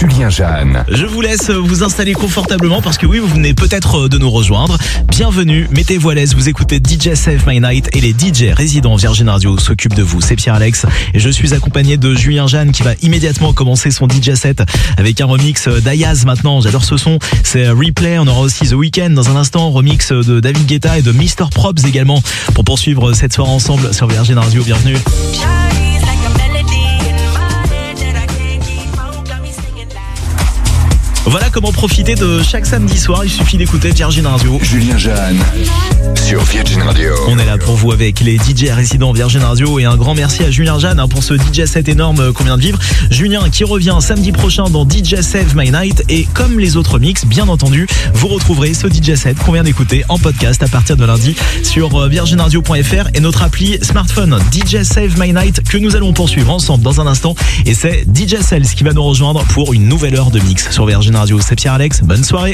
Julien Jeanne. Je vous laisse vous installer confortablement parce que oui, vous venez peut-être de nous rejoindre. Bienvenue, mettez-vous à l'aise, vous écoutez DJ Save My Night et les DJ résidents Virgin Radio s'occupent de vous. C'est Pierre-Alex et je suis accompagné de Julien Jeanne qui va immédiatement commencer son DJ set avec un remix d'Ayaz maintenant. J'adore ce son. C'est Replay. On aura aussi The Weeknd dans un instant, remix de David Guetta et de Mr. Probs également pour poursuivre cette soirée ensemble sur Virgin Radio. Bienvenue. Voilà comment profiter de chaque samedi soir. Il suffit d'écouter Virgin Radio. Julien Jeanne. Sur Virgin Radio. On est là pour vous avec les DJ résidents Virgin Radio et un grand merci à Julien Jeanne hein, pour ce DJ set énorme qu'on vient de vivre. Julien qui revient samedi prochain dans DJ Save My Night et comme les autres mix, bien entendu, vous retrouverez ce DJ set qu'on vient d'écouter en podcast à partir de lundi sur euh, virginradio.fr et notre appli smartphone DJ Save My Night que nous allons poursuivre ensemble dans un instant et c'est DJ Cells qui va nous rejoindre pour une nouvelle heure de mix sur Radio. C'est Pierre Alex, bonne soirée.